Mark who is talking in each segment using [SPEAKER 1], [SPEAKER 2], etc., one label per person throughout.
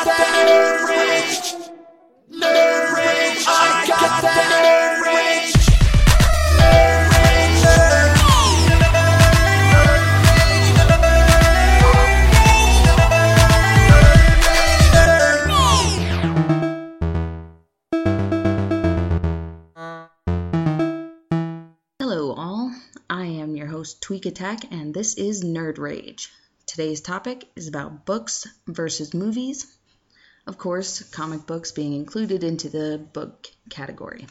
[SPEAKER 1] I.
[SPEAKER 2] Hello, all. I am your host, Tweak Attack, and this is Nerd Rage. Today's topic is about books versus movies. Of course, comic books being included into the book category.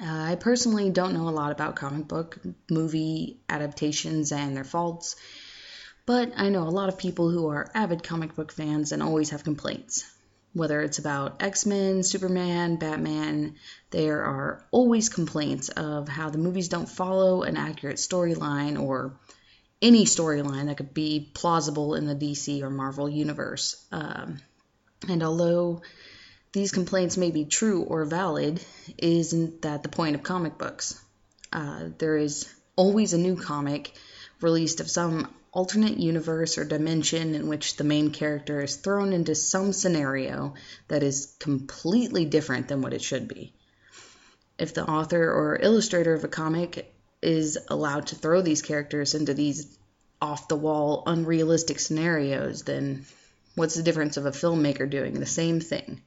[SPEAKER 2] Uh, I personally don't know a lot about comic book movie adaptations and their faults, but I know a lot of people who are avid comic book fans and always have complaints. Whether it's about X Men, Superman, Batman, there are always complaints of how the movies don't follow an accurate storyline or any storyline that could be plausible in the DC or Marvel universe. Um, and although these complaints may be true or valid, isn't that the point of comic books? Uh, there is always a new comic released of some alternate universe or dimension in which the main character is thrown into some scenario that is completely different than what it should be. If the author or illustrator of a comic is allowed to throw these characters into these off the wall, unrealistic scenarios, then what's the difference of a filmmaker doing the same thing?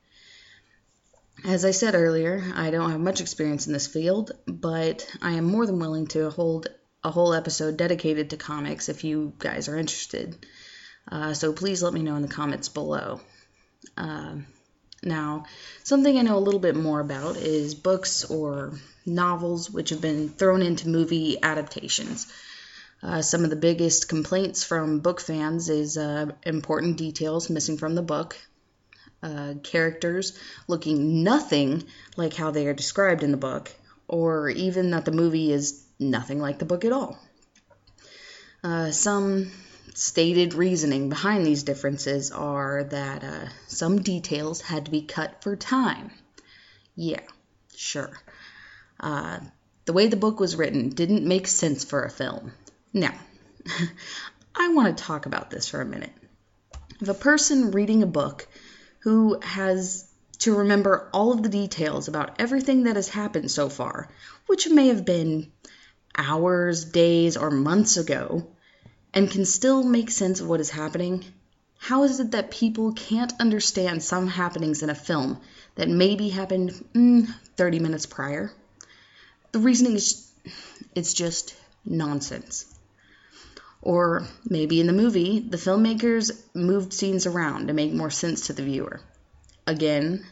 [SPEAKER 2] As I said earlier, I don't have much experience in this field, but I am more than willing to hold a whole episode dedicated to comics if you guys are interested. Uh, so please let me know in the comments below. Um now, something I know a little bit more about is books or novels which have been thrown into movie adaptations. Uh, some of the biggest complaints from book fans is uh, important details missing from the book, uh, characters looking nothing like how they are described in the book, or even that the movie is nothing like the book at all. Uh, some stated reasoning behind these differences are that uh, some details had to be cut for time. Yeah, sure. The way the book was written didn't make sense for a film. Now, I want to talk about this for a minute. If a person reading a book who has to remember all of the details about everything that has happened so far, which may have been hours, days, or months ago, and can still make sense of what is happening, how is it that people can't understand some happenings in a film that maybe happened mm, 30 minutes prior? The reasoning is it's just nonsense. Or maybe in the movie, the filmmakers moved scenes around to make more sense to the viewer. Again,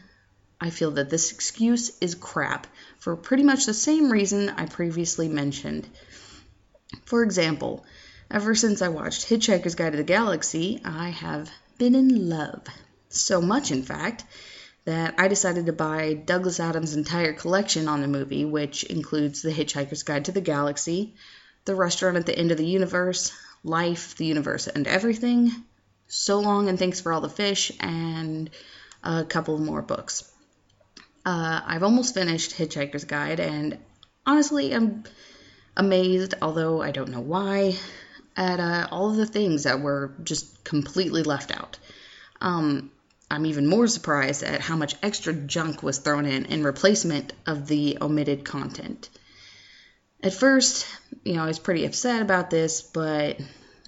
[SPEAKER 2] I feel that this excuse is crap for pretty much the same reason I previously mentioned. For example, ever since I watched Hitchhiker's Guide to the Galaxy, I have been in love. So much, in fact, that I decided to buy Douglas Adams' entire collection on the movie, which includes The Hitchhiker's Guide to the Galaxy, The Restaurant at the End of the Universe, Life, the Universe, and Everything, So Long and Thanks for All the Fish, and a couple more books. Uh, I've almost finished Hitchhiker's Guide, and honestly, I'm amazed, although I don't know why, at uh, all of the things that were just completely left out. Um, I'm even more surprised at how much extra junk was thrown in in replacement of the omitted content. At first, you know, I was pretty upset about this, but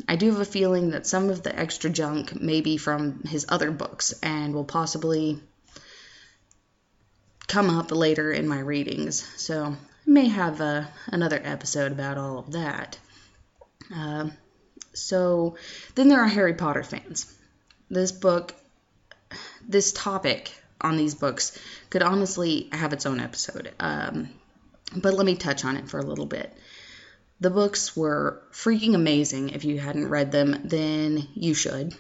[SPEAKER 2] I do have a feeling that some of the extra junk may be from his other books and will possibly come up later in my readings. So I may have uh, another episode about all of that. Uh, so then there are Harry Potter fans. This book, this topic on these books could honestly have its own episode. Um, but let me touch on it for a little bit. The books were freaking amazing. If you hadn't read them, then you should.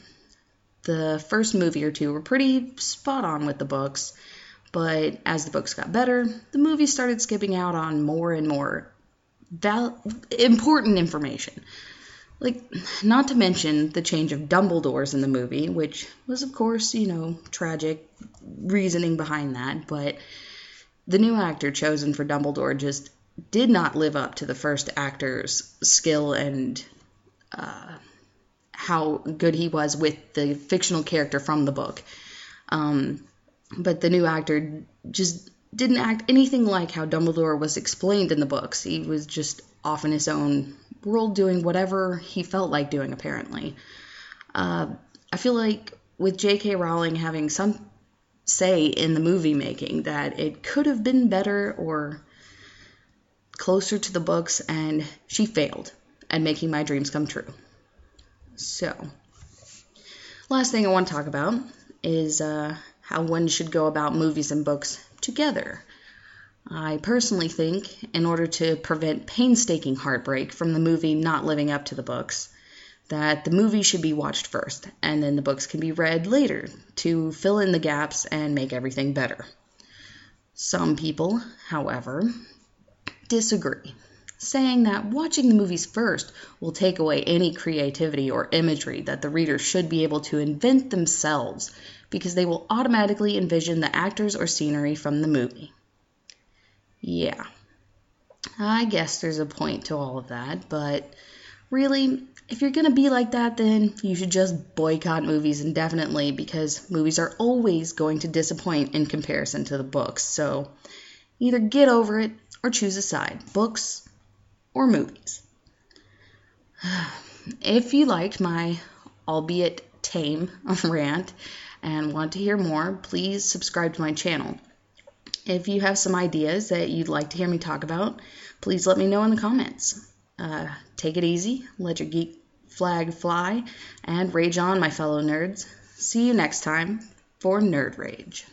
[SPEAKER 2] The first movie or two were pretty spot on with the books, but as the books got better, the movies started skipping out on more and more val- important information. Like, not to mention the change of Dumbledores in the movie, which was, of course, you know, tragic reasoning behind that, but the new actor chosen for Dumbledore just did not live up to the first actor's skill and uh, how good he was with the fictional character from the book. Um, but the new actor just didn't act anything like how Dumbledore was explained in the books. He was just off in his own world doing whatever he felt like doing, apparently. Uh, I feel like with J.K. Rowling having some say in the movie making that it could have been better or closer to the books, and she failed at making my dreams come true. So, last thing I want to talk about is uh, how one should go about movies and books together. I personally think, in order to prevent painstaking heartbreak from the movie not living up to the books, that the movie should be watched first, and then the books can be read later to fill in the gaps and make everything better. Some people, however, disagree, saying that watching the movies first will take away any creativity or imagery that the reader should be able to invent themselves because they will automatically envision the actors or scenery from the movie. Yeah, I guess there's a point to all of that, but really, if you're going to be like that, then you should just boycott movies indefinitely because movies are always going to disappoint in comparison to the books. So either get over it or choose a side books or movies. If you liked my albeit tame rant and want to hear more, please subscribe to my channel. If you have some ideas that you'd like to hear me talk about, please let me know in the comments. Uh, take it easy, let your geek flag fly, and rage on, my fellow nerds. See you next time for Nerd Rage.